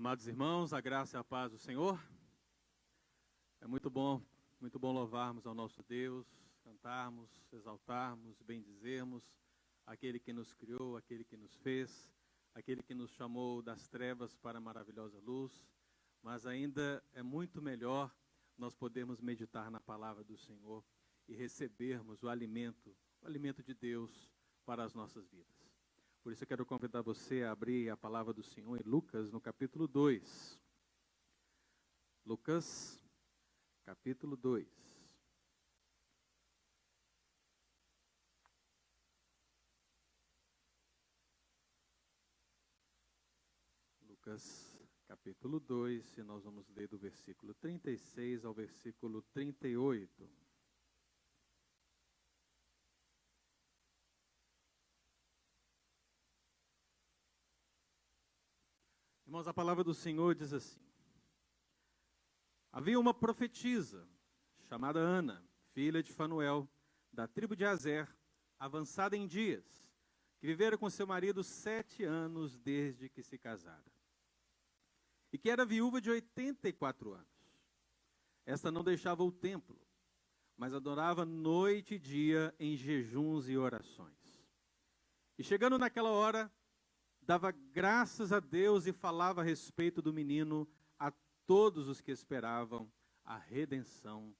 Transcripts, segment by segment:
Amados irmãos, a graça e a paz do Senhor. É muito bom, muito bom louvarmos ao nosso Deus, cantarmos, exaltarmos, bendizermos aquele que nos criou, aquele que nos fez, aquele que nos chamou das trevas para a maravilhosa luz. Mas ainda é muito melhor nós podermos meditar na palavra do Senhor e recebermos o alimento, o alimento de Deus para as nossas vidas. Por isso eu quero convidar você a abrir a palavra do Senhor em Lucas, no capítulo 2. Lucas, capítulo 2. Lucas, capítulo 2, e nós vamos ler do versículo 36 ao versículo 38. Irmãos, a palavra do Senhor diz assim: Havia uma profetisa chamada Ana, filha de Fanuel, da tribo de Azer, avançada em dias, que vivera com seu marido sete anos desde que se casara, e que era viúva de 84 anos. Esta não deixava o templo, mas adorava noite e dia em jejuns e orações. E chegando naquela hora, dava graças a Deus e falava a respeito do menino a todos os que esperavam a redenção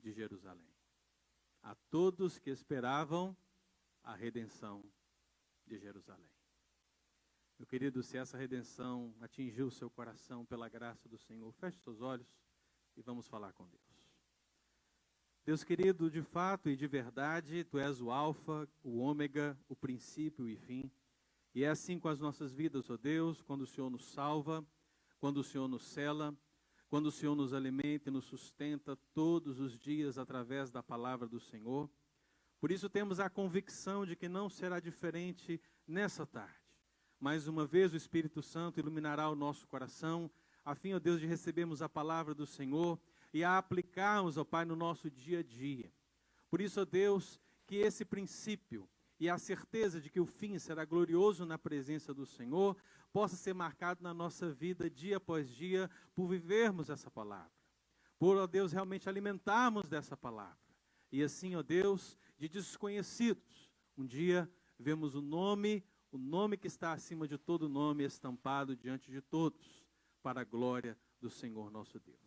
de Jerusalém. A todos que esperavam a redenção de Jerusalém. Meu querido, se essa redenção atingiu o seu coração pela graça do Senhor, feche seus olhos e vamos falar com Deus. Deus querido, de fato e de verdade, tu és o Alfa, o Ômega, o princípio e fim. E é assim com as nossas vidas, ó Deus, quando o Senhor nos salva, quando o Senhor nos cela, quando o Senhor nos alimenta e nos sustenta todos os dias através da palavra do Senhor. Por isso temos a convicção de que não será diferente nessa tarde. Mais uma vez o Espírito Santo iluminará o nosso coração, a fim, ó Deus, de recebermos a palavra do Senhor e a aplicarmos, ó Pai, no nosso dia a dia. Por isso, ó Deus, que esse princípio e a certeza de que o fim será glorioso na presença do Senhor, possa ser marcado na nossa vida dia após dia por vivermos essa palavra. Por, ó Deus, realmente alimentarmos dessa palavra. E assim, ó Deus, de desconhecidos, um dia vemos o nome, o nome que está acima de todo nome, estampado diante de todos, para a glória do Senhor nosso Deus.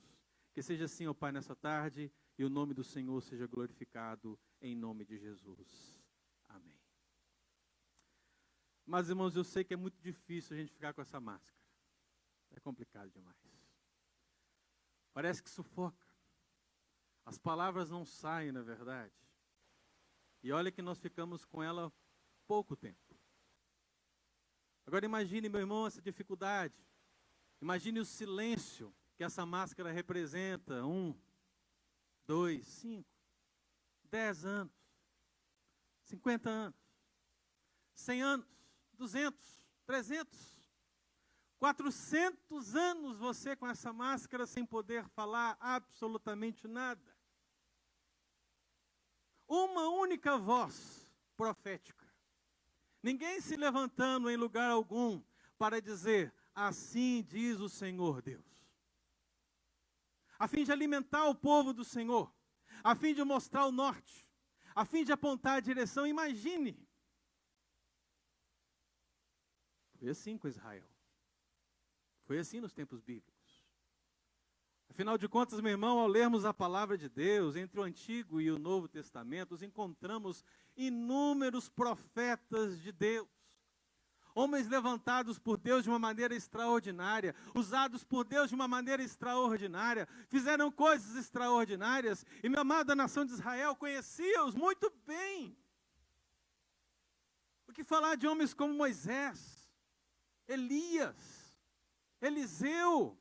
Que seja assim, ó Pai, nessa tarde, e o nome do Senhor seja glorificado em nome de Jesus. Mas, irmãos, eu sei que é muito difícil a gente ficar com essa máscara. É complicado demais. Parece que sufoca. As palavras não saem, na verdade. E olha que nós ficamos com ela pouco tempo. Agora imagine, meu irmão, essa dificuldade. Imagine o silêncio que essa máscara representa. Um, dois, cinco, dez anos. 50 anos, 100 anos, 200, 300, 400 anos você com essa máscara sem poder falar absolutamente nada. Uma única voz profética. Ninguém se levantando em lugar algum para dizer: Assim diz o Senhor Deus. A fim de alimentar o povo do Senhor, a fim de mostrar o norte, a fim de apontar a direção. Imagine. Foi assim com Israel. Foi assim nos tempos bíblicos. Afinal de contas, meu irmão, ao lermos a palavra de Deus, entre o Antigo e o Novo Testamento, encontramos inúmeros profetas de Deus homens levantados por Deus de uma maneira extraordinária, usados por Deus de uma maneira extraordinária, fizeram coisas extraordinárias, e minha amada nação de Israel conhecia-os muito bem. O que falar de homens como Moisés, Elias, Eliseu,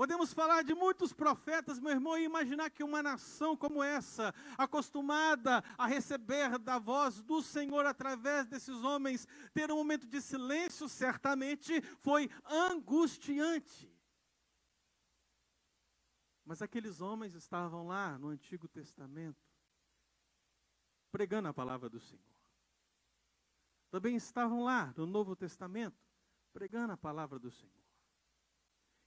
Podemos falar de muitos profetas, meu irmão, e imaginar que uma nação como essa, acostumada a receber da voz do Senhor através desses homens, ter um momento de silêncio, certamente foi angustiante. Mas aqueles homens estavam lá no Antigo Testamento, pregando a palavra do Senhor. Também estavam lá no Novo Testamento, pregando a palavra do Senhor.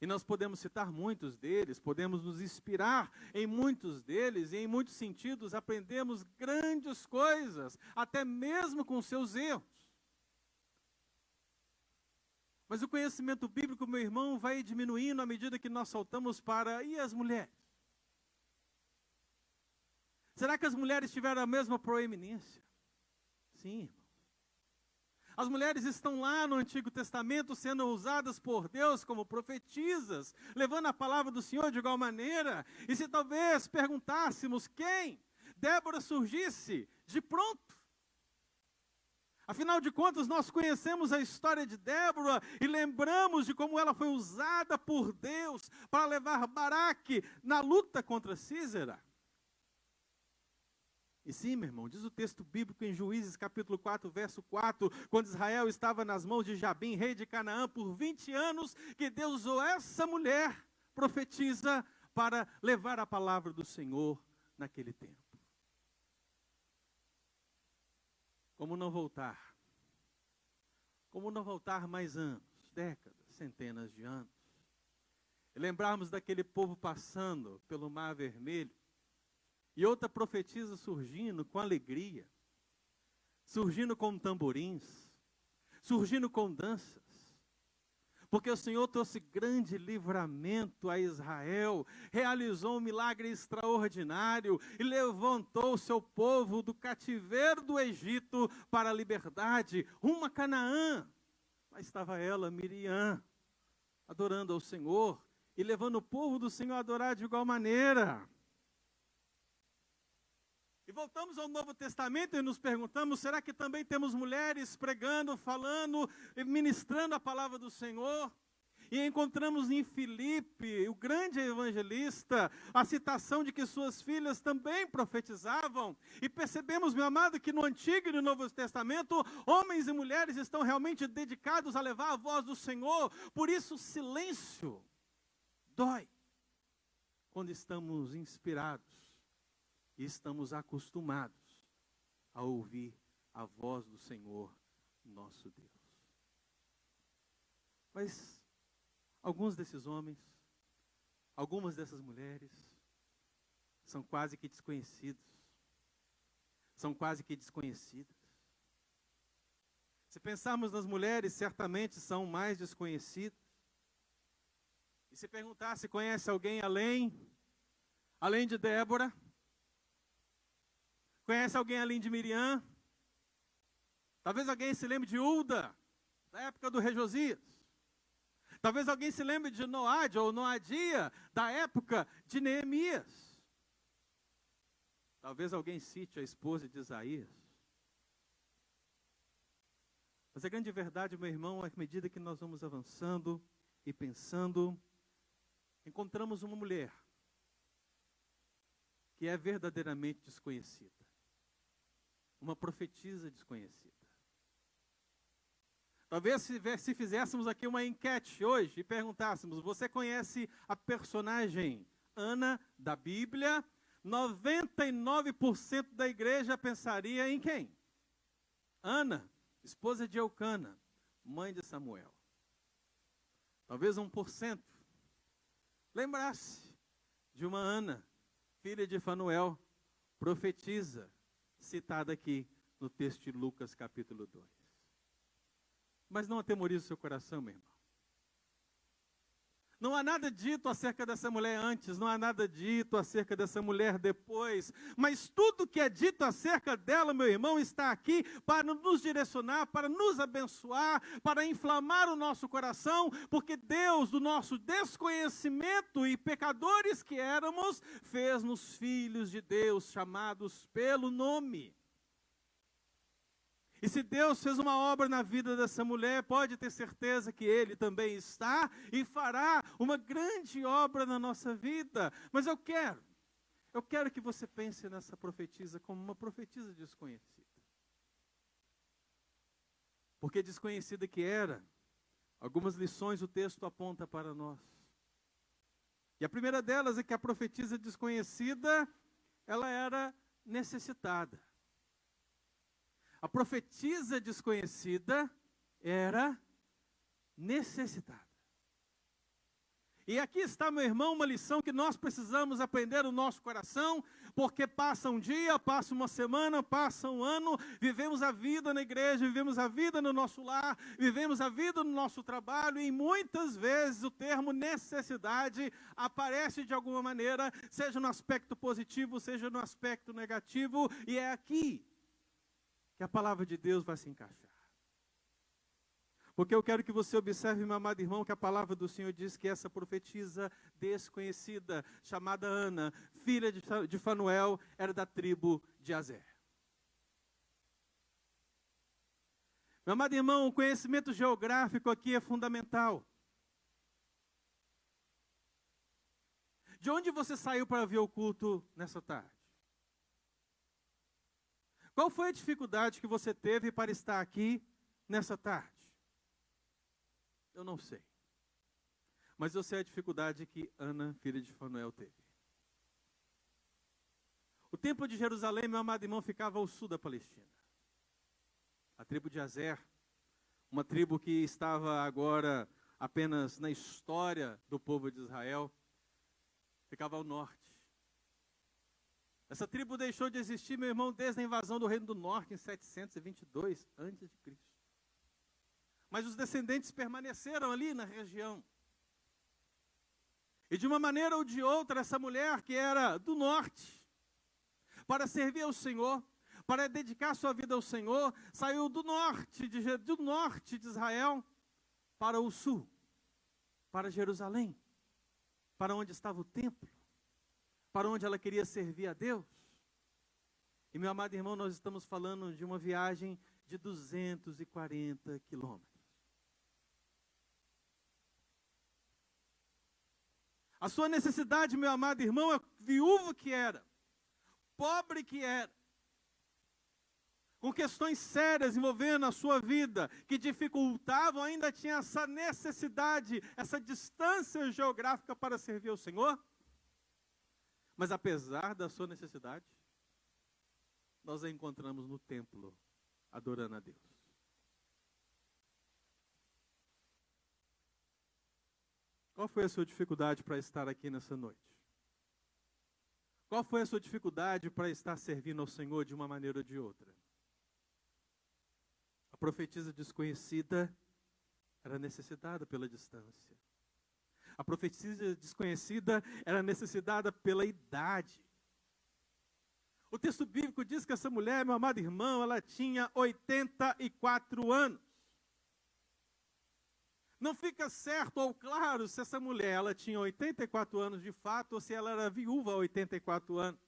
E nós podemos citar muitos deles, podemos nos inspirar em muitos deles, e em muitos sentidos aprendemos grandes coisas, até mesmo com seus erros. Mas o conhecimento bíblico, meu irmão, vai diminuindo à medida que nós saltamos para. E as mulheres? Será que as mulheres tiveram a mesma proeminência? Sim, irmão. As mulheres estão lá no Antigo Testamento sendo usadas por Deus como profetisas, levando a palavra do Senhor de igual maneira. E se talvez perguntássemos quem Débora surgisse de pronto. Afinal de contas, nós conhecemos a história de Débora e lembramos de como ela foi usada por Deus para levar Baraque na luta contra Císera. E sim, meu irmão, diz o texto bíblico em Juízes capítulo 4, verso 4, quando Israel estava nas mãos de Jabim, rei de Canaã, por 20 anos, que Deus usou essa mulher, profetiza, para levar a palavra do Senhor naquele tempo. Como não voltar? Como não voltar mais anos, décadas, centenas de anos? E lembrarmos daquele povo passando pelo Mar Vermelho, e outra profetisa surgindo com alegria, surgindo com tamborins, surgindo com danças. Porque o Senhor trouxe grande livramento a Israel, realizou um milagre extraordinário e levantou o seu povo do cativeiro do Egito para a liberdade, rumo a Canaã. Lá estava ela, Miriam, adorando ao Senhor e levando o povo do Senhor a adorar de igual maneira. Voltamos ao Novo Testamento e nos perguntamos: será que também temos mulheres pregando, falando, ministrando a palavra do Senhor? E encontramos em Filipe, o grande evangelista, a citação de que suas filhas também profetizavam. E percebemos, meu amado, que no Antigo e no Novo Testamento, homens e mulheres estão realmente dedicados a levar a voz do Senhor. Por isso, silêncio dói quando estamos inspirados estamos acostumados a ouvir a voz do Senhor, nosso Deus. Mas alguns desses homens, algumas dessas mulheres, são quase que desconhecidos. São quase que desconhecidas. Se pensarmos nas mulheres, certamente são mais desconhecidas. E se perguntar se conhece alguém além, além de Débora, Conhece alguém além de Miriam? Talvez alguém se lembre de Ulda, da época do rei Josias. Talvez alguém se lembre de Noad ou Noadia, da época de Neemias. Talvez alguém cite a esposa de Isaías. Mas a grande verdade, meu irmão, é que à medida que nós vamos avançando e pensando, encontramos uma mulher que é verdadeiramente desconhecida uma profetisa desconhecida. Talvez se, se fizéssemos aqui uma enquete hoje e perguntássemos: você conhece a personagem Ana da Bíblia? 99% da igreja pensaria em quem? Ana, esposa de Eucana, mãe de Samuel. Talvez 1% lembrasse de uma Ana, filha de Fanuel, profetisa, citada aqui no texto de Lucas, capítulo 2. Mas não atemorize o seu coração, meu irmão. Não há nada dito acerca dessa mulher antes, não há nada dito acerca dessa mulher depois, mas tudo que é dito acerca dela, meu irmão, está aqui para nos direcionar, para nos abençoar, para inflamar o nosso coração, porque Deus, do nosso desconhecimento e pecadores que éramos, fez-nos filhos de Deus, chamados pelo nome. E se Deus fez uma obra na vida dessa mulher, pode ter certeza que Ele também está e fará uma grande obra na nossa vida. Mas eu quero, eu quero que você pense nessa profetisa como uma profetisa desconhecida. Porque desconhecida que era, algumas lições o texto aponta para nós. E a primeira delas é que a profetisa desconhecida, ela era necessitada. A profetisa desconhecida era necessitada. E aqui está, meu irmão, uma lição que nós precisamos aprender no nosso coração, porque passa um dia, passa uma semana, passa um ano, vivemos a vida na igreja, vivemos a vida no nosso lar, vivemos a vida no nosso trabalho, e muitas vezes o termo necessidade aparece de alguma maneira, seja no aspecto positivo, seja no aspecto negativo, e é aqui que a palavra de Deus vai se encaixar. Porque eu quero que você observe, meu amado irmão, que a palavra do Senhor diz que essa profetisa desconhecida, chamada Ana, filha de Fanuel, era da tribo de Azer. Meu amado irmão, o conhecimento geográfico aqui é fundamental. De onde você saiu para ver o culto nessa tarde? Qual foi a dificuldade que você teve para estar aqui nessa tarde? Eu não sei. Mas eu sei a dificuldade que Ana, filha de Fanuel, teve. O templo de Jerusalém, meu amado irmão, ficava ao sul da Palestina. A tribo de Azer, uma tribo que estava agora apenas na história do povo de Israel, ficava ao norte. Essa tribo deixou de existir, meu irmão, desde a invasão do Reino do Norte em 722 a.C mas os descendentes permaneceram ali na região. E de uma maneira ou de outra, essa mulher que era do norte, para servir ao Senhor, para dedicar sua vida ao Senhor, saiu do norte de, do norte de Israel para o sul, para Jerusalém, para onde estava o templo, para onde ela queria servir a Deus. E meu amado irmão, nós estamos falando de uma viagem de 240 quilômetros. A sua necessidade, meu amado irmão, é viúva que era, pobre que era, com questões sérias envolvendo a sua vida, que dificultavam, ainda tinha essa necessidade, essa distância geográfica para servir ao Senhor. Mas apesar da sua necessidade, nós a encontramos no templo, adorando a Deus. Qual foi a sua dificuldade para estar aqui nessa noite? Qual foi a sua dificuldade para estar servindo ao Senhor de uma maneira ou de outra? A profetisa desconhecida era necessitada pela distância. A profetisa desconhecida era necessitada pela idade. O texto bíblico diz que essa mulher, meu amado irmão, ela tinha 84 anos. Não fica certo ou claro se essa mulher ela tinha 84 anos de fato ou se ela era viúva há 84 anos.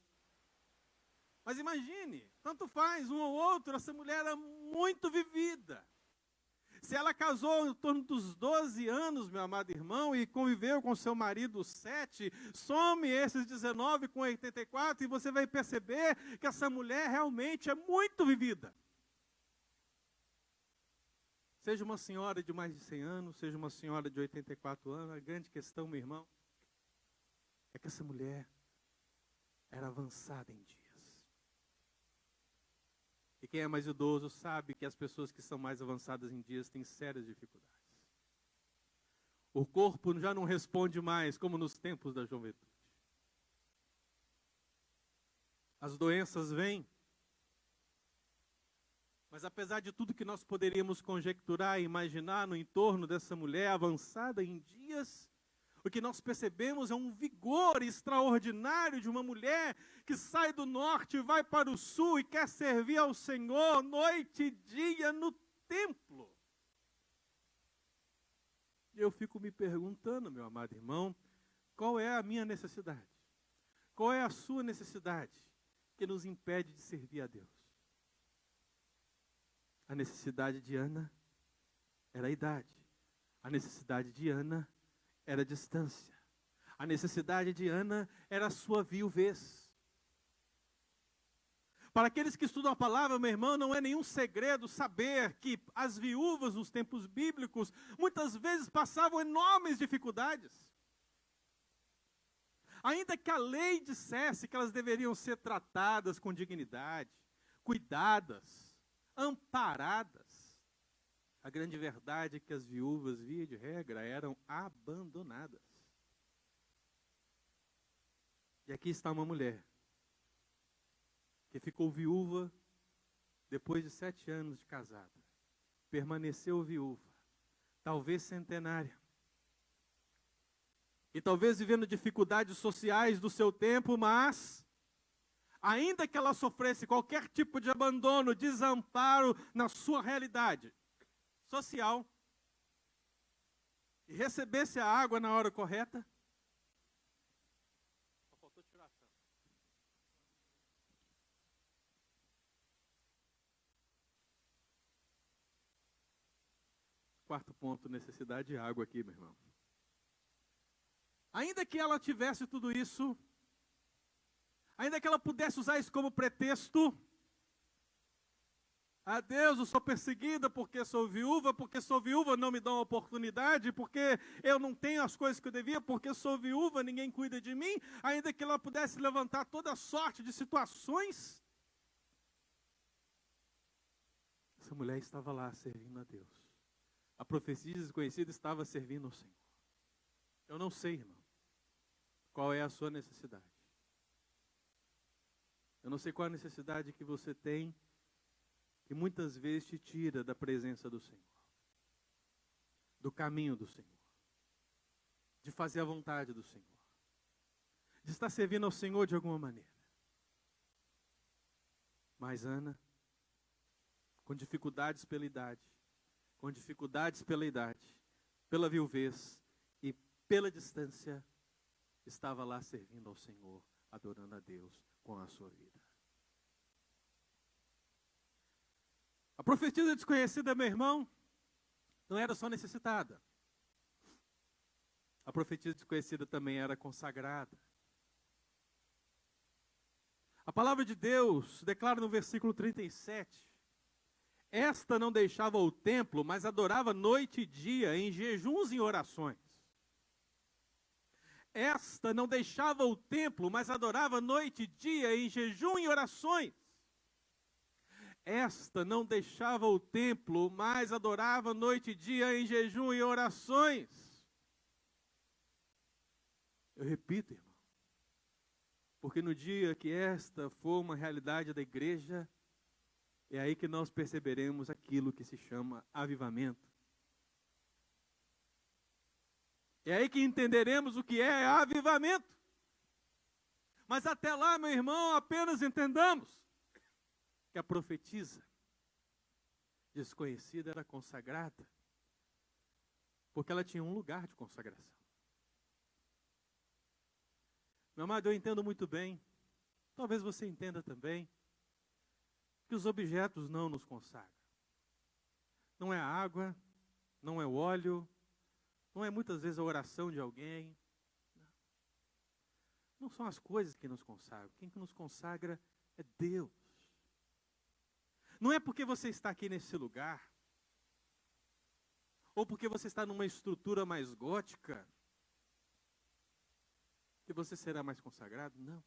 Mas imagine, tanto faz um ou outro, essa mulher era muito vivida. Se ela casou em torno dos 12 anos, meu amado irmão, e conviveu com seu marido 7, some esses 19 com 84 e você vai perceber que essa mulher realmente é muito vivida. Seja uma senhora de mais de 100 anos, seja uma senhora de 84 anos, a grande questão, meu irmão, é que essa mulher era avançada em dias. E quem é mais idoso sabe que as pessoas que são mais avançadas em dias têm sérias dificuldades. O corpo já não responde mais como nos tempos da juventude. As doenças vêm, mas apesar de tudo que nós poderíamos conjecturar e imaginar no entorno dessa mulher avançada em dias, o que nós percebemos é um vigor extraordinário de uma mulher que sai do norte vai para o sul e quer servir ao Senhor noite e dia no templo. Eu fico me perguntando, meu amado irmão, qual é a minha necessidade? Qual é a sua necessidade que nos impede de servir a Deus? A necessidade de Ana era a idade. A necessidade de Ana era a distância. A necessidade de Ana era a sua viuvez. Para aqueles que estudam a palavra, meu irmão, não é nenhum segredo saber que as viúvas nos tempos bíblicos muitas vezes passavam enormes dificuldades. Ainda que a lei dissesse que elas deveriam ser tratadas com dignidade, cuidadas, amparadas. A grande verdade é que as viúvas, via de regra, eram abandonadas. E aqui está uma mulher que ficou viúva depois de sete anos de casada. Permaneceu viúva, talvez centenária. E talvez vivendo dificuldades sociais do seu tempo, mas, ainda que ela sofresse qualquer tipo de abandono, desamparo na sua realidade social, e recebesse a água na hora correta, Quarto ponto, necessidade de água aqui, meu irmão. Ainda que ela tivesse tudo isso, ainda que ela pudesse usar isso como pretexto, ah, Deus, eu sou perseguida porque sou viúva, porque sou viúva não me dão oportunidade, porque eu não tenho as coisas que eu devia, porque sou viúva, ninguém cuida de mim. Ainda que ela pudesse levantar toda sorte de situações, essa mulher estava lá servindo a Deus. A profecia desconhecida estava servindo ao Senhor. Eu não sei, irmão, qual é a sua necessidade. Eu não sei qual a necessidade que você tem, que muitas vezes te tira da presença do Senhor, do caminho do Senhor, de fazer a vontade do Senhor, de estar servindo ao Senhor de alguma maneira. Mas Ana, com dificuldades pela idade, com dificuldades pela idade, pela viuvez e pela distância, estava lá servindo ao Senhor, adorando a Deus com a sua vida. A profetisa desconhecida, meu irmão, não era só necessitada. A profetisa desconhecida também era consagrada. A palavra de Deus declara no versículo 37 esta não deixava o templo, mas adorava noite e dia em jejuns e orações. Esta não deixava o templo, mas adorava noite e dia em jejum e orações. Esta não deixava o templo, mas adorava noite e dia em jejum e orações. Eu repito, irmão, porque no dia que esta for uma realidade da igreja, é aí que nós perceberemos aquilo que se chama avivamento. É aí que entenderemos o que é avivamento. Mas até lá, meu irmão, apenas entendamos que a profetisa desconhecida era consagrada, porque ela tinha um lugar de consagração. Meu amado, eu entendo muito bem, talvez você entenda também, que os objetos não nos consagram. Não é a água, não é o óleo, não é muitas vezes a oração de alguém. Não, não são as coisas que nos consagram. Quem nos consagra é Deus. Não é porque você está aqui nesse lugar, ou porque você está numa estrutura mais gótica, que você será mais consagrado. Não.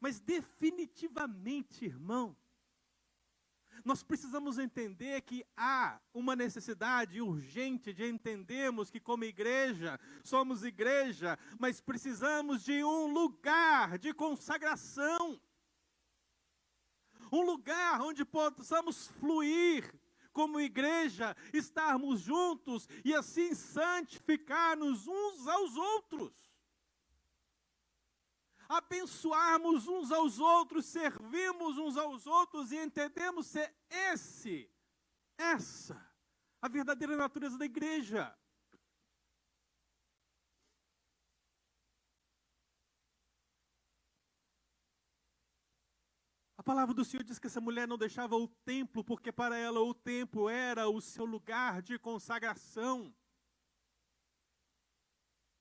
Mas definitivamente, irmão, nós precisamos entender que há uma necessidade urgente de entendermos que, como igreja, somos igreja, mas precisamos de um lugar de consagração. Um lugar onde possamos fluir como igreja, estarmos juntos e assim santificar-nos uns aos outros abençoarmos uns aos outros, servirmos uns aos outros e entendemos ser esse, essa, a verdadeira natureza da igreja. A palavra do Senhor diz que essa mulher não deixava o templo, porque para ela o templo era o seu lugar de consagração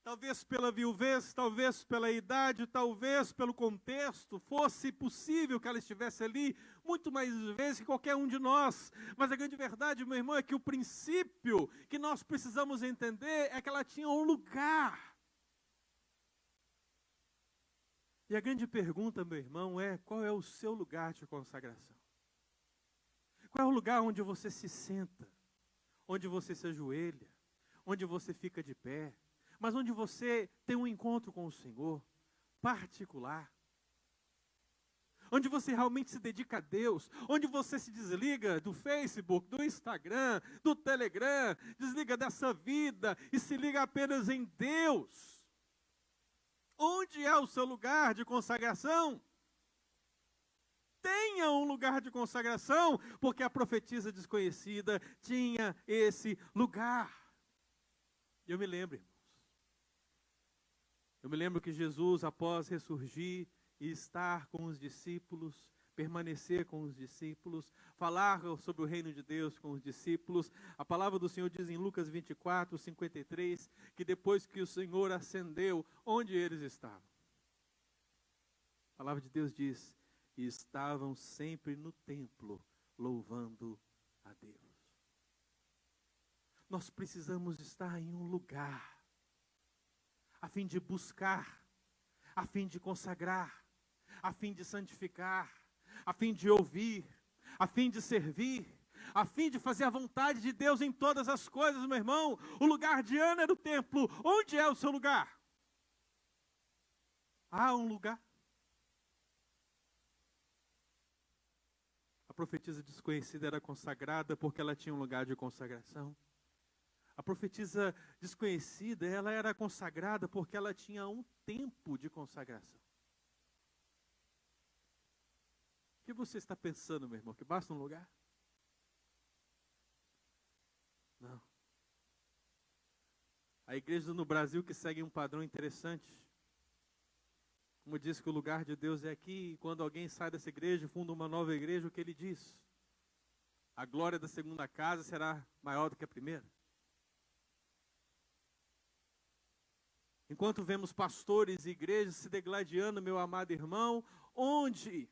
talvez pela viuvez, talvez pela idade, talvez pelo contexto, fosse possível que ela estivesse ali muito mais vezes que qualquer um de nós. Mas a grande verdade, meu irmão, é que o princípio que nós precisamos entender é que ela tinha um lugar. E a grande pergunta, meu irmão, é: qual é o seu lugar de consagração? Qual é o lugar onde você se senta? Onde você se ajoelha? Onde você fica de pé? mas onde você tem um encontro com o Senhor, particular onde você realmente se dedica a Deus, onde você se desliga do Facebook, do Instagram, do Telegram, desliga dessa vida e se liga apenas em Deus. Onde é o seu lugar de consagração? Tenha um lugar de consagração, porque a profetisa desconhecida tinha esse lugar. Eu me lembro, irmãos. Eu me lembro que Jesus, após ressurgir, e estar com os discípulos, permanecer com os discípulos, falar sobre o reino de Deus com os discípulos. A palavra do Senhor diz em Lucas 24, 53, que depois que o Senhor ascendeu, onde eles estavam? A palavra de Deus diz: e estavam sempre no templo, louvando a Deus. Nós precisamos estar em um lugar, a fim de buscar, a fim de consagrar, a fim de santificar, a fim de ouvir, a fim de servir, a fim de fazer a vontade de Deus em todas as coisas, meu irmão. O lugar de Ana era o templo. Onde é o seu lugar? Há um lugar. A profetisa desconhecida era consagrada porque ela tinha um lugar de consagração. A profetisa desconhecida, ela era consagrada porque ela tinha um tempo de consagração. Que você está pensando, meu irmão? Que basta um lugar? Não. A igreja no Brasil que segue um padrão interessante. Como diz que o lugar de Deus é aqui, e quando alguém sai dessa igreja e funda uma nova igreja, o que ele diz? A glória da segunda casa será maior do que a primeira. Enquanto vemos pastores e igrejas se degladiando, meu amado irmão, onde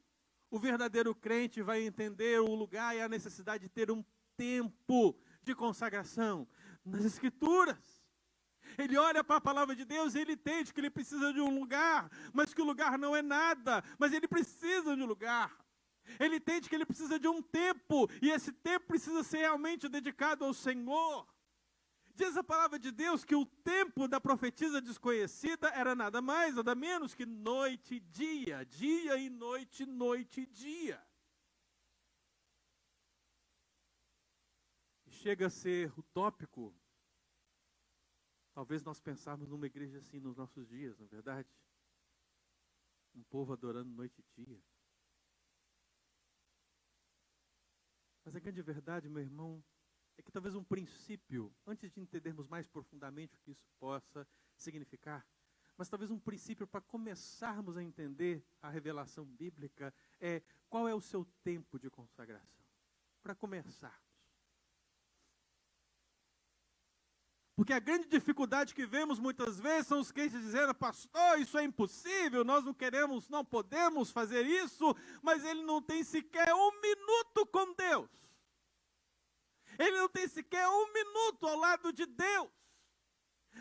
o verdadeiro crente vai entender o lugar e a necessidade de ter um tempo de consagração nas Escrituras. Ele olha para a palavra de Deus e ele entende que ele precisa de um lugar, mas que o lugar não é nada, mas ele precisa de um lugar. Ele entende que ele precisa de um tempo, e esse tempo precisa ser realmente dedicado ao Senhor. Diz a palavra de Deus que o tempo da profetisa desconhecida era nada mais, nada menos que noite e dia, dia e noite, noite e dia. E chega a ser utópico, talvez nós pensarmos numa igreja assim nos nossos dias, não é verdade? Um povo adorando noite e dia. Mas a grande verdade, meu irmão, é que talvez um princípio, antes de entendermos mais profundamente o que isso possa significar, mas talvez um princípio para começarmos a entender a revelação bíblica é qual é o seu tempo de consagração. Para começarmos. Porque a grande dificuldade que vemos muitas vezes são os crentes dizendo, pastor, isso é impossível, nós não queremos, não podemos fazer isso, mas ele não tem sequer um minuto com Deus. Ele não tem sequer um minuto ao lado de Deus.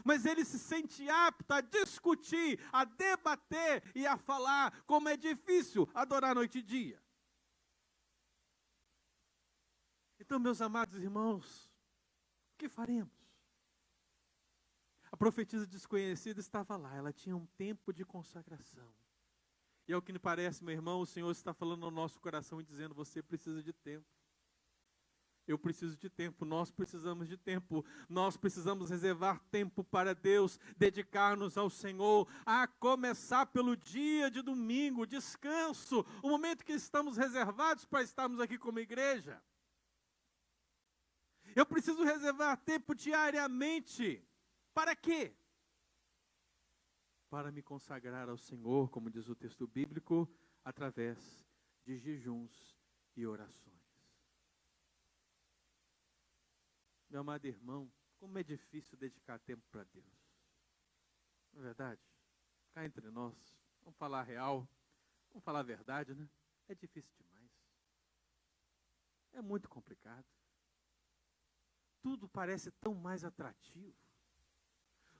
Mas ele se sente apto a discutir, a debater e a falar como é difícil adorar noite e dia. Então, meus amados irmãos, o que faremos? A profetisa desconhecida estava lá, ela tinha um tempo de consagração. E ao que me parece, meu irmão, o Senhor está falando ao nosso coração e dizendo: você precisa de tempo. Eu preciso de tempo, nós precisamos de tempo, nós precisamos reservar tempo para Deus, dedicar-nos ao Senhor, a começar pelo dia de domingo, descanso, o momento que estamos reservados para estarmos aqui como igreja. Eu preciso reservar tempo diariamente. Para quê? Para me consagrar ao Senhor, como diz o texto bíblico, através de jejuns e orações. Meu amado irmão, como é difícil dedicar tempo para Deus. Não é verdade? Cá entre nós, vamos falar real, vamos falar a verdade, né? É difícil demais. É muito complicado. Tudo parece tão mais atrativo.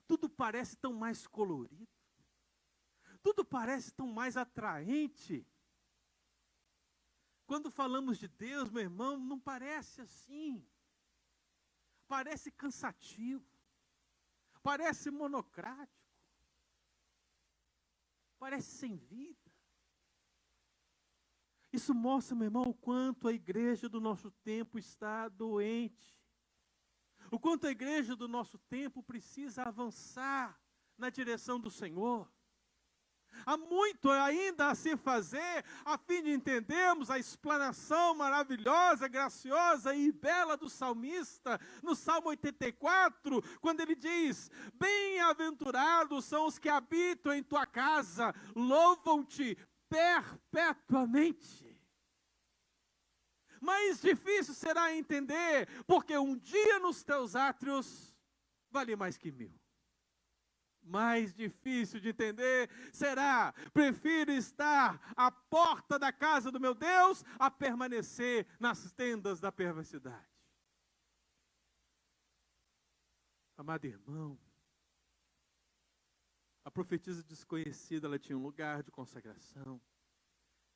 Tudo parece tão mais colorido. Tudo parece tão mais atraente. Quando falamos de Deus, meu irmão, não parece assim parece cansativo, parece monocrático, parece sem vida. Isso mostra, meu irmão, o quanto a igreja do nosso tempo está doente. O quanto a igreja do nosso tempo precisa avançar na direção do Senhor. Há muito ainda a se fazer a fim de entendermos a explanação maravilhosa, graciosa e bela do salmista no Salmo 84, quando ele diz: Bem-aventurados são os que habitam em tua casa, louvam-te perpetuamente. Mais difícil será entender, porque um dia nos teus átrios vale mais que mil mais difícil de entender será: prefiro estar à porta da casa do meu Deus a permanecer nas tendas da perversidade. Amado irmão, a profetisa desconhecida, ela tinha um lugar de consagração,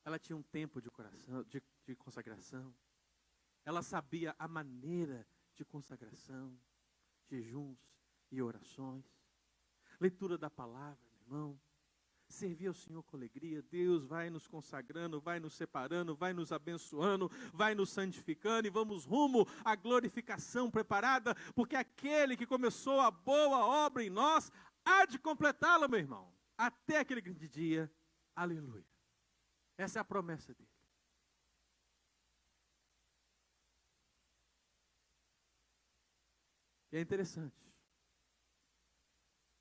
ela tinha um tempo de, coração, de, de consagração, ela sabia a maneira de consagração, jejuns e orações leitura da palavra, meu irmão. Servir ao Senhor com alegria, Deus vai nos consagrando, vai nos separando, vai nos abençoando, vai nos santificando e vamos rumo à glorificação preparada, porque aquele que começou a boa obra em nós há de completá-la, meu irmão, até aquele grande dia. Aleluia. Essa é a promessa dele. É interessante.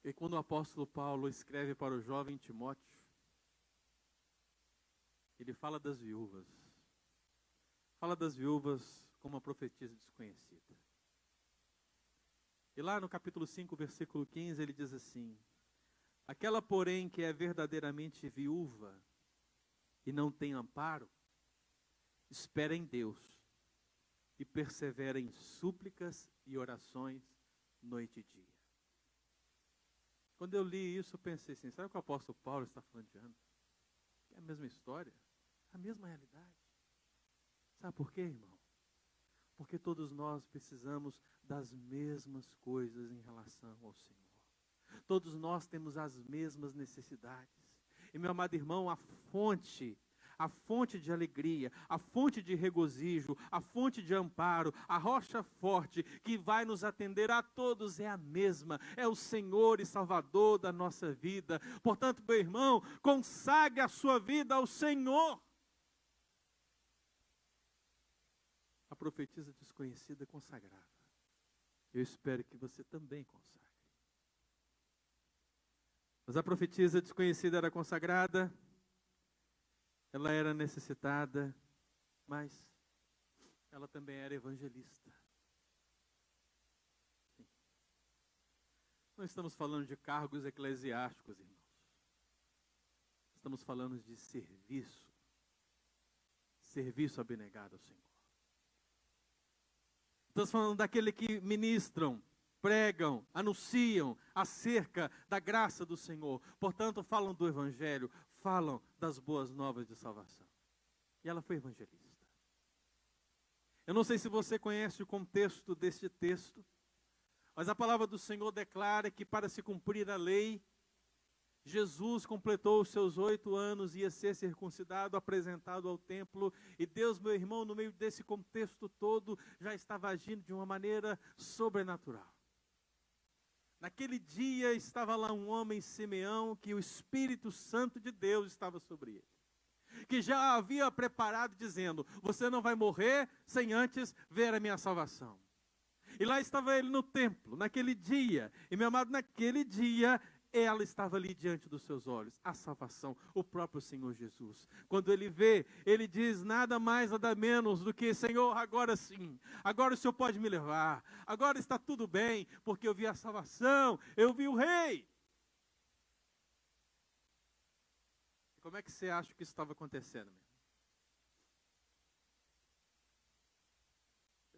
E quando o apóstolo Paulo escreve para o jovem Timóteo, ele fala das viúvas. Fala das viúvas como uma profetisa desconhecida. E lá no capítulo 5, versículo 15, ele diz assim: Aquela, porém, que é verdadeiramente viúva e não tem amparo, espera em Deus e persevera em súplicas e orações noite e dia. Quando eu li isso, eu pensei assim: será que o apóstolo Paulo está falando de Ana? É a mesma história, a mesma realidade. Sabe por quê, irmão? Porque todos nós precisamos das mesmas coisas em relação ao Senhor. Todos nós temos as mesmas necessidades. E meu amado irmão, a fonte a fonte de alegria, a fonte de regozijo, a fonte de amparo, a rocha forte que vai nos atender a todos é a mesma, é o Senhor e Salvador da nossa vida. Portanto, meu irmão, consagre a sua vida ao Senhor. A profetisa desconhecida consagrava. Eu espero que você também consagre. Mas a profetisa desconhecida era consagrada, ela era necessitada, mas ela também era evangelista. Não estamos falando de cargos eclesiásticos, irmãos. Estamos falando de serviço. Serviço abnegado ao Senhor. Estamos falando daquele que ministram, pregam, anunciam acerca da graça do Senhor. Portanto, falam do Evangelho, falam das boas novas de salvação. E ela foi evangelista. Eu não sei se você conhece o contexto deste texto, mas a palavra do Senhor declara que para se cumprir a lei, Jesus completou os seus oito anos, ia ser circuncidado, apresentado ao templo, e Deus, meu irmão, no meio desse contexto todo, já estava agindo de uma maneira sobrenatural. Naquele dia estava lá um homem, Simeão, que o Espírito Santo de Deus estava sobre ele. Que já havia preparado, dizendo: Você não vai morrer sem antes ver a minha salvação. E lá estava ele no templo, naquele dia. E meu amado, naquele dia ela estava ali diante dos seus olhos, a salvação, o próprio Senhor Jesus. Quando ele vê, ele diz nada mais, nada menos do que: Senhor, agora sim, agora o Senhor pode me levar, agora está tudo bem, porque eu vi a salvação, eu vi o Rei. Como é que você acha que isso estava acontecendo? Meu?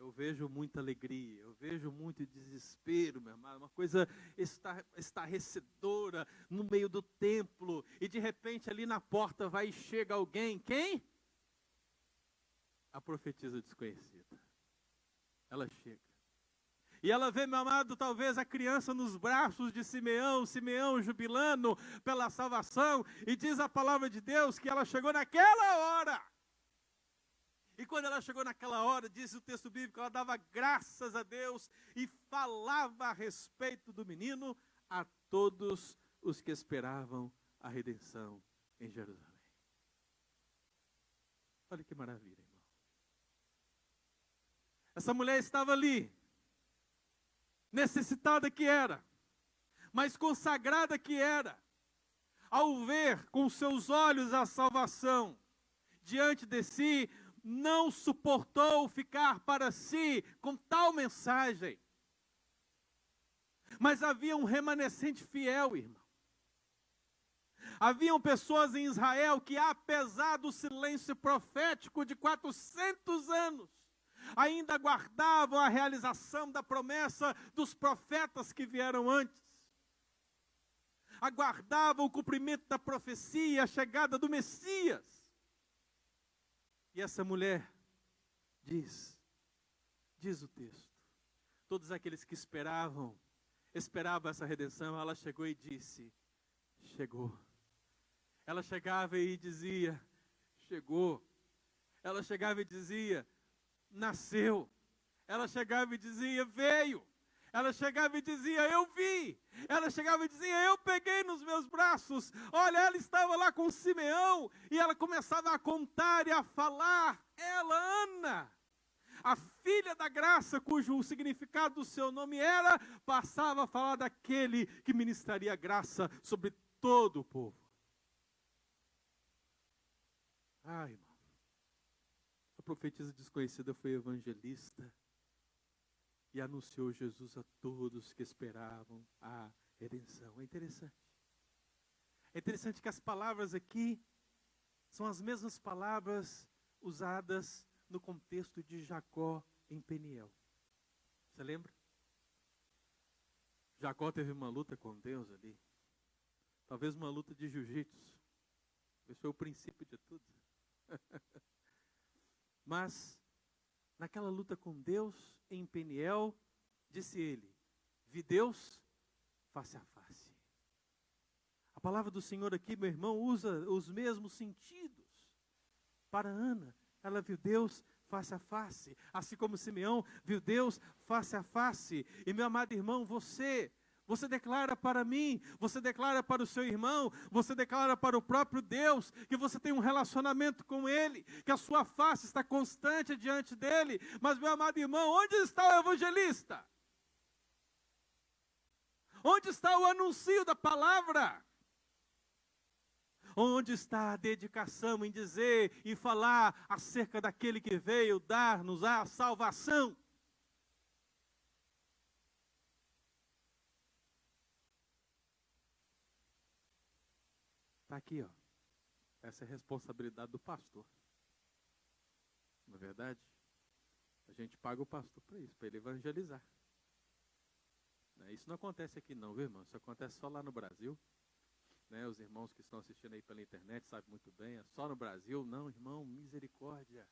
Eu vejo muita alegria, eu vejo muito desespero, meu irmão, uma coisa estarrecedora no meio do templo, e de repente ali na porta vai e chega alguém, quem? A profetisa desconhecida. Ela chega. E ela vê, meu amado, talvez a criança nos braços de Simeão, Simeão jubilando pela salvação, e diz a palavra de Deus que ela chegou naquela hora. E quando ela chegou naquela hora, diz o texto bíblico, ela dava graças a Deus e falava a respeito do menino a todos os que esperavam a redenção em Jerusalém. Olha que maravilha, irmão. Essa mulher estava ali, necessitada que era, mas consagrada que era, ao ver com seus olhos a salvação diante de si, não suportou ficar para si com tal mensagem. Mas havia um remanescente fiel, irmão. Haviam pessoas em Israel que, apesar do silêncio profético de 400 anos, ainda guardavam a realização da promessa dos profetas que vieram antes. Aguardavam o cumprimento da profecia, a chegada do Messias. E essa mulher diz, diz o texto, todos aqueles que esperavam, esperavam essa redenção, ela chegou e disse: Chegou. Ela chegava e dizia: Chegou. Ela chegava e dizia: nasceu. Ela chegava e dizia: Veio. Ela chegava e dizia: Eu vi. Ela chegava e dizia: Eu peguei nos meus braços. Olha, ela estava lá com Simeão e ela começava a contar e a falar. Ela, Ana, a filha da graça, cujo significado do seu nome era, passava a falar daquele que ministraria graça sobre todo o povo. Ai, irmão. A profetisa desconhecida foi evangelista e anunciou Jesus a todos que esperavam a redenção. É interessante. É interessante que as palavras aqui são as mesmas palavras usadas no contexto de Jacó em Peniel. Você lembra? Jacó teve uma luta com Deus ali. Talvez uma luta de jiu-jitsu. Esse foi o princípio de tudo. Mas, naquela luta com Deus, em Peniel, disse ele: Vi Deus face a face. A palavra do Senhor aqui, meu irmão, usa os mesmos sentidos. Para Ana, ela viu Deus face a face, assim como Simeão viu Deus face a face. E meu amado irmão, você você declara para mim, você declara para o seu irmão, você declara para o próprio Deus que você tem um relacionamento com Ele, que a sua face está constante diante dele. Mas, meu amado irmão, onde está o evangelista? Onde está o anúncio da palavra? Onde está a dedicação em dizer e falar acerca daquele que veio dar-nos a salvação? Está aqui, ó. Essa é a responsabilidade do pastor. Não é verdade? A gente paga o pastor para isso, para ele evangelizar. Né, isso não acontece aqui não, viu, irmão? Isso acontece só lá no Brasil. Né? Os irmãos que estão assistindo aí pela internet sabem muito bem. É só no Brasil. Não, irmão, misericórdia.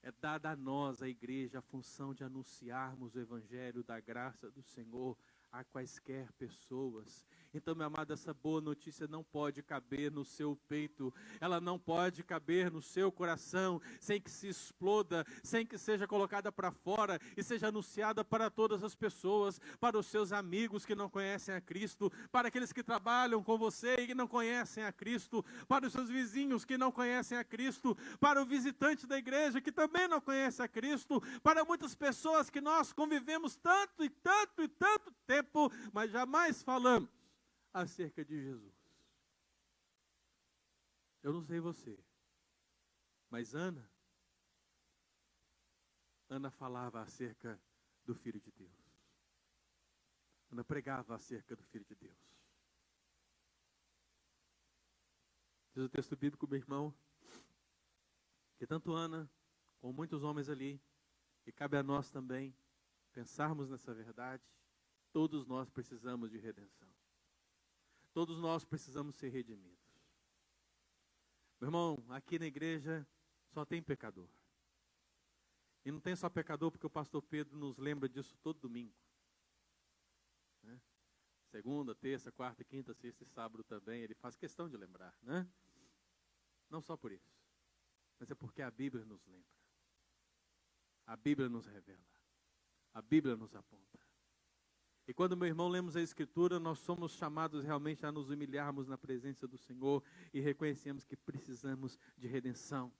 É dada a nós, a igreja, a função de anunciarmos o evangelho da graça do Senhor a quaisquer pessoas. Então, meu amado, essa boa notícia não pode caber no seu peito, ela não pode caber no seu coração, sem que se exploda, sem que seja colocada para fora e seja anunciada para todas as pessoas, para os seus amigos que não conhecem a Cristo, para aqueles que trabalham com você e que não conhecem a Cristo, para os seus vizinhos que não conhecem a Cristo, para o visitante da igreja que também não conhece a Cristo, para muitas pessoas que nós convivemos tanto e tanto e tanto tempo, mas jamais falamos acerca de Jesus. Eu não sei você, mas Ana, Ana falava acerca do Filho de Deus. Ana pregava acerca do Filho de Deus. Diz o texto bíblico, meu irmão, que tanto Ana, como muitos homens ali, e cabe a nós também pensarmos nessa verdade, todos nós precisamos de redenção. Todos nós precisamos ser redimidos. Meu irmão, aqui na igreja só tem pecador. E não tem só pecador, porque o pastor Pedro nos lembra disso todo domingo. Né? Segunda, terça, quarta, quinta, sexta e sábado também, ele faz questão de lembrar, né? Não só por isso, mas é porque a Bíblia nos lembra. A Bíblia nos revela. A Bíblia nos aponta. E quando, meu irmão, lemos a Escritura, nós somos chamados realmente a nos humilharmos na presença do Senhor e reconhecemos que precisamos de redenção.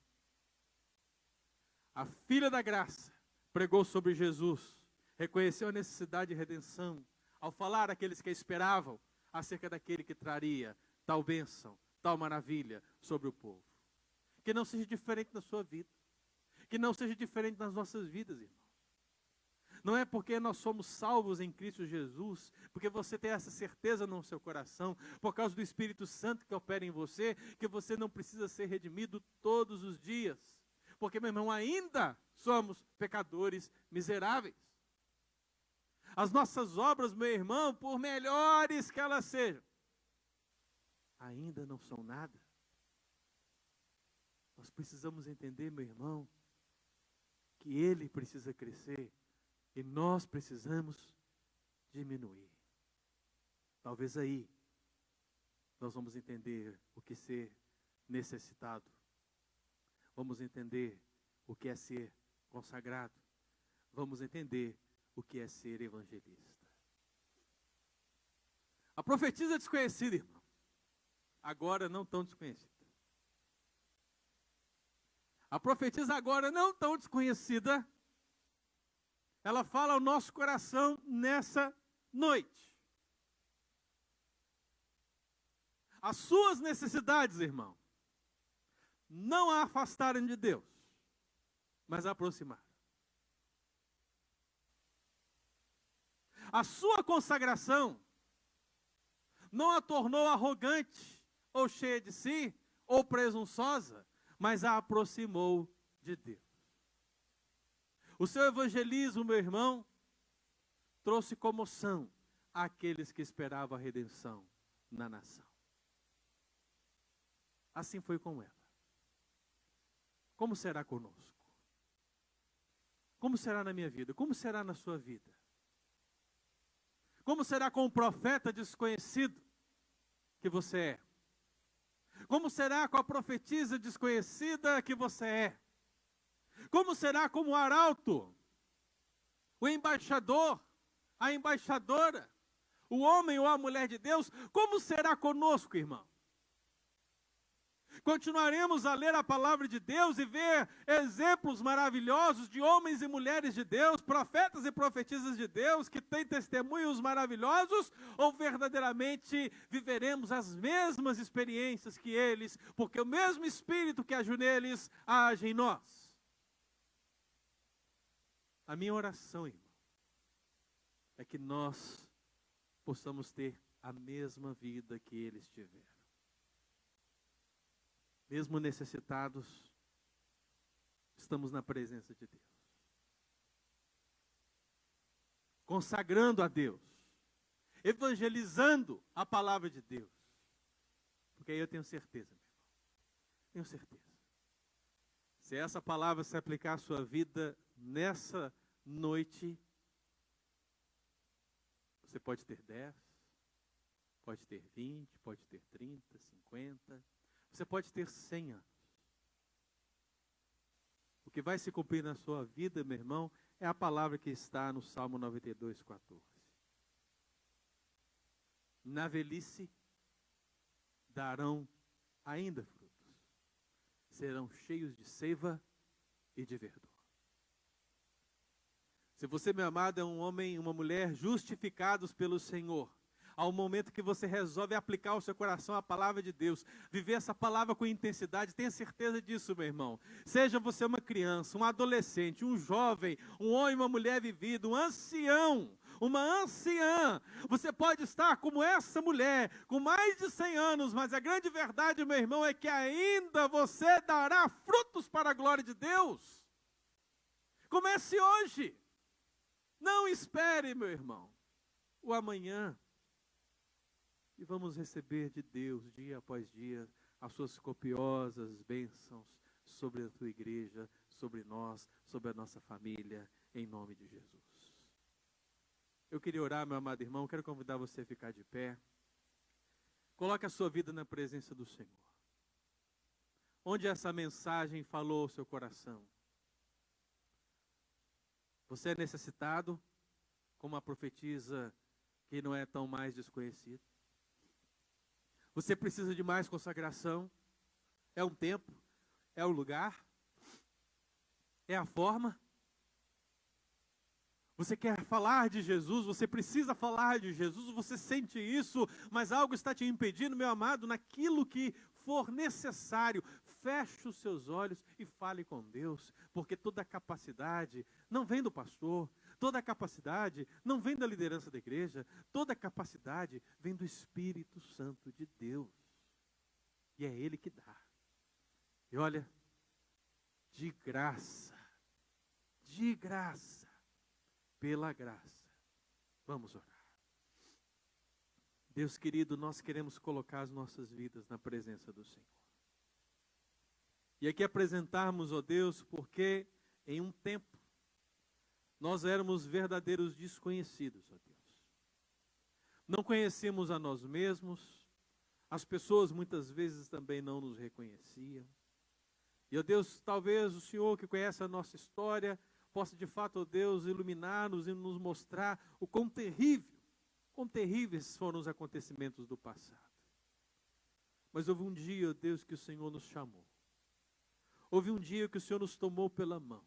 A filha da graça pregou sobre Jesus, reconheceu a necessidade de redenção, ao falar àqueles que a esperavam acerca daquele que traria tal bênção, tal maravilha sobre o povo. Que não seja diferente na sua vida, que não seja diferente nas nossas vidas, irmão. Não é porque nós somos salvos em Cristo Jesus, porque você tem essa certeza no seu coração, por causa do Espírito Santo que opera em você, que você não precisa ser redimido todos os dias. Porque, meu irmão, ainda somos pecadores miseráveis. As nossas obras, meu irmão, por melhores que elas sejam, ainda não são nada. Nós precisamos entender, meu irmão, que ele precisa crescer e nós precisamos diminuir. Talvez aí nós vamos entender o que ser necessitado. Vamos entender o que é ser consagrado. Vamos entender o que é ser evangelista. A profetisa desconhecida, irmão. Agora não tão desconhecida. A profetisa agora não tão desconhecida ela fala ao nosso coração nessa noite. As suas necessidades, irmão, não a afastaram de Deus, mas a aproximaram. A sua consagração não a tornou arrogante, ou cheia de si, ou presunçosa, mas a aproximou de Deus. O seu evangelismo, meu irmão, trouxe comoção àqueles que esperavam a redenção na nação. Assim foi com ela. Como será conosco? Como será na minha vida? Como será na sua vida? Como será com o profeta desconhecido que você é? Como será com a profetisa desconhecida que você é? Como será como o arauto, o embaixador, a embaixadora, o homem ou a mulher de Deus? Como será conosco, irmão? Continuaremos a ler a palavra de Deus e ver exemplos maravilhosos de homens e mulheres de Deus, profetas e profetisas de Deus, que têm testemunhos maravilhosos, ou verdadeiramente viveremos as mesmas experiências que eles, porque o mesmo Espírito que agiu neles age em nós? A minha oração, irmão, é que nós possamos ter a mesma vida que eles tiveram. Mesmo necessitados, estamos na presença de Deus. Consagrando a Deus, evangelizando a palavra de Deus. Porque aí eu tenho certeza, meu irmão. Tenho certeza. Se essa palavra se aplicar à sua vida nessa noite, você pode ter 10, pode ter 20, pode ter 30, 50, você pode ter 100 anos. O que vai se cumprir na sua vida, meu irmão, é a palavra que está no Salmo 92, 14. Na velhice darão ainda frutos serão cheios de seiva e de verdor. Se você, meu amado, é um homem e uma mulher justificados pelo Senhor, ao momento que você resolve aplicar ao seu coração a palavra de Deus, viver essa palavra com intensidade, tenha certeza disso, meu irmão. Seja você uma criança, um adolescente, um jovem, um homem, uma mulher vivida, um ancião, uma anciã. Você pode estar como essa mulher, com mais de 100 anos, mas a grande verdade, meu irmão, é que ainda você dará frutos para a glória de Deus. Comece hoje. Não espere, meu irmão, o amanhã. E vamos receber de Deus, dia após dia, as suas copiosas bênçãos sobre a tua igreja, sobre nós, sobre a nossa família, em nome de Jesus. Eu queria orar, meu amado irmão, quero convidar você a ficar de pé. Coloque a sua vida na presença do Senhor. Onde essa mensagem falou ao seu coração? Você é necessitado, como a profetisa que não é tão mais desconhecida? Você precisa de mais consagração? É um tempo? É o lugar? É a forma? Você quer falar de Jesus, você precisa falar de Jesus, você sente isso, mas algo está te impedindo, meu amado, naquilo que for necessário, feche os seus olhos e fale com Deus, porque toda a capacidade não vem do pastor, toda a capacidade não vem da liderança da igreja, toda a capacidade vem do Espírito Santo de Deus. E é Ele que dá. E olha, de graça, de graça, pela graça. Vamos orar. Deus querido, nós queremos colocar as nossas vidas na presença do Senhor. E aqui apresentarmos, ó Deus, porque em um tempo nós éramos verdadeiros desconhecidos, ó Deus. Não conhecemos a nós mesmos, as pessoas muitas vezes também não nos reconheciam. E, ó Deus, talvez o Senhor que conhece a nossa história possa de fato, ó Deus, iluminar-nos e nos mostrar o quão terrível, quão terríveis foram os acontecimentos do passado. Mas houve um dia, Deus, que o Senhor nos chamou. Houve um dia que o Senhor nos tomou pela mão.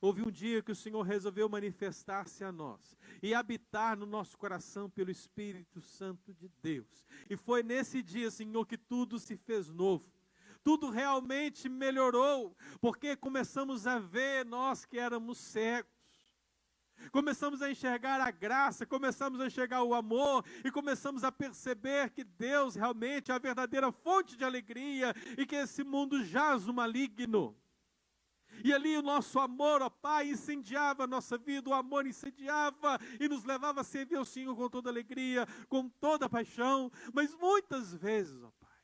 Houve um dia que o Senhor resolveu manifestar-se a nós e habitar no nosso coração pelo Espírito Santo de Deus. E foi nesse dia, Senhor, que tudo se fez novo tudo realmente melhorou, porque começamos a ver nós que éramos cegos. Começamos a enxergar a graça, começamos a enxergar o amor e começamos a perceber que Deus realmente é a verdadeira fonte de alegria e que esse mundo jaz no maligno. E ali o nosso amor, ó Pai, incendiava a nossa vida, o amor incendiava e nos levava a servir ao Senhor com toda alegria, com toda paixão. Mas muitas vezes, ó Pai,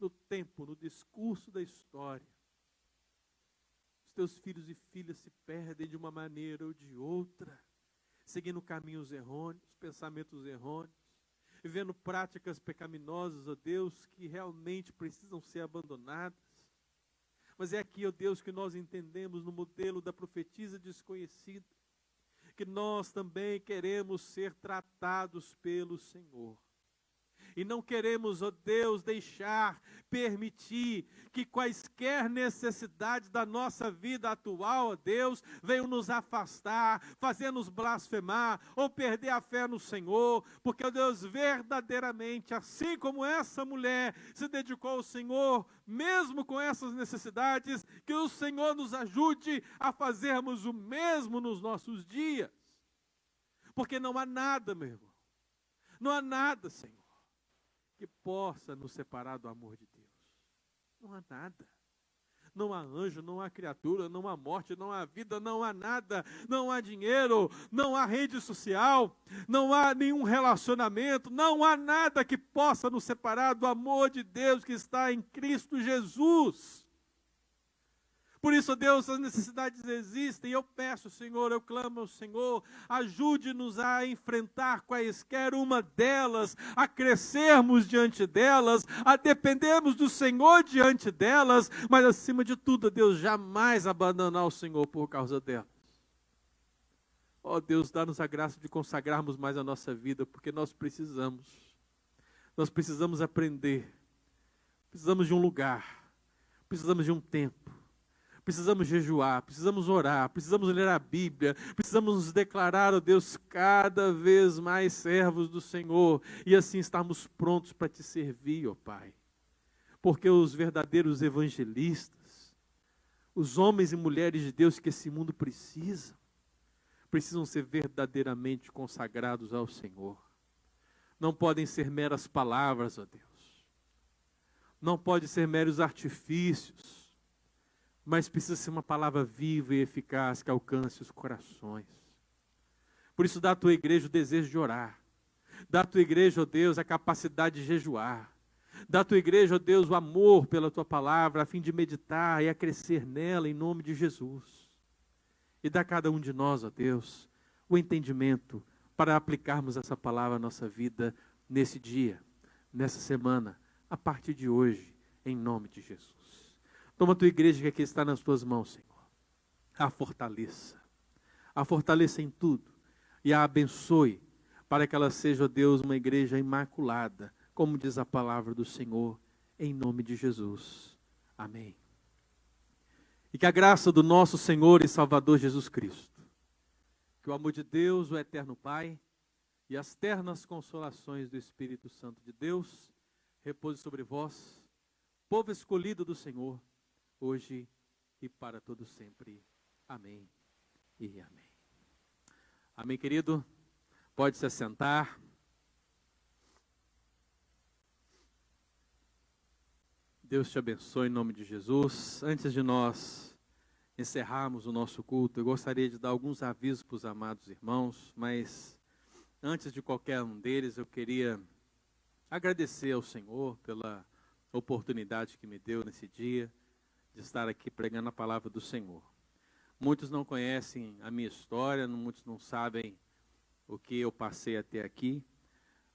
no tempo, no discurso da história. Teus filhos e filhas se perdem de uma maneira ou de outra, seguindo caminhos errôneos, pensamentos errôneos, vivendo práticas pecaminosas, ó Deus, que realmente precisam ser abandonadas. Mas é aqui, ó Deus, que nós entendemos no modelo da profetisa desconhecida, que nós também queremos ser tratados pelo Senhor. E não queremos, ó Deus, deixar, permitir que quaisquer necessidades da nossa vida atual, ó Deus, venham nos afastar, fazer-nos blasfemar ou perder a fé no Senhor, porque, ó Deus, verdadeiramente, assim como essa mulher se dedicou ao Senhor, mesmo com essas necessidades, que o Senhor nos ajude a fazermos o mesmo nos nossos dias. Porque não há nada, meu irmão. Não há nada, Senhor que possa nos separar do amor de Deus. Não há nada. Não há anjo, não há criatura, não há morte, não há vida, não há nada, não há dinheiro, não há rede social, não há nenhum relacionamento, não há nada que possa nos separar do amor de Deus que está em Cristo Jesus. Por isso, Deus, as necessidades existem. Eu peço, Senhor, eu clamo ao Senhor, ajude-nos a enfrentar quaisquer uma delas, a crescermos diante delas, a dependermos do Senhor diante delas, mas acima de tudo, Deus, jamais abandonar o Senhor por causa delas. Ó oh, Deus, dá-nos a graça de consagrarmos mais a nossa vida, porque nós precisamos. Nós precisamos aprender. Precisamos de um lugar. Precisamos de um tempo precisamos jejuar, precisamos orar, precisamos ler a Bíblia, precisamos nos declarar, ó oh Deus, cada vez mais servos do Senhor e assim estarmos prontos para te servir, ó oh Pai. Porque os verdadeiros evangelistas, os homens e mulheres de Deus que esse mundo precisa, precisam ser verdadeiramente consagrados ao Senhor. Não podem ser meras palavras, ó Deus. Não pode ser meros artifícios mas precisa ser uma palavra viva e eficaz que alcance os corações. Por isso, dá à tua igreja o desejo de orar. Dá à tua igreja, ó oh Deus, a capacidade de jejuar. Da tua igreja, ó Deus, o amor pela tua palavra, a fim de meditar e a crescer nela, em nome de Jesus. E dá a cada um de nós, ó Deus, o entendimento para aplicarmos essa palavra à nossa vida nesse dia, nessa semana, a partir de hoje, em nome de Jesus. Toma a tua igreja que aqui está nas tuas mãos, Senhor. A fortaleça. A fortaleça em tudo. E a abençoe para que ela seja, ó Deus, uma igreja imaculada, como diz a palavra do Senhor, em nome de Jesus. Amém. E que a graça do nosso Senhor e Salvador Jesus Cristo, que o amor de Deus, o eterno Pai, e as ternas consolações do Espírito Santo de Deus repouse sobre vós, povo escolhido do Senhor, hoje e para todo sempre. Amém e amém. Amém, querido. Pode se assentar. Deus te abençoe em nome de Jesus. Antes de nós encerrarmos o nosso culto, eu gostaria de dar alguns avisos para os amados irmãos, mas antes de qualquer um deles, eu queria agradecer ao Senhor pela oportunidade que me deu nesse dia de estar aqui pregando a palavra do Senhor. Muitos não conhecem a minha história, muitos não sabem o que eu passei até aqui,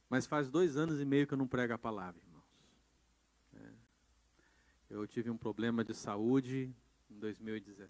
mas faz dois anos e meio que eu não prego a palavra, irmãos. É. Eu tive um problema de saúde em 2017.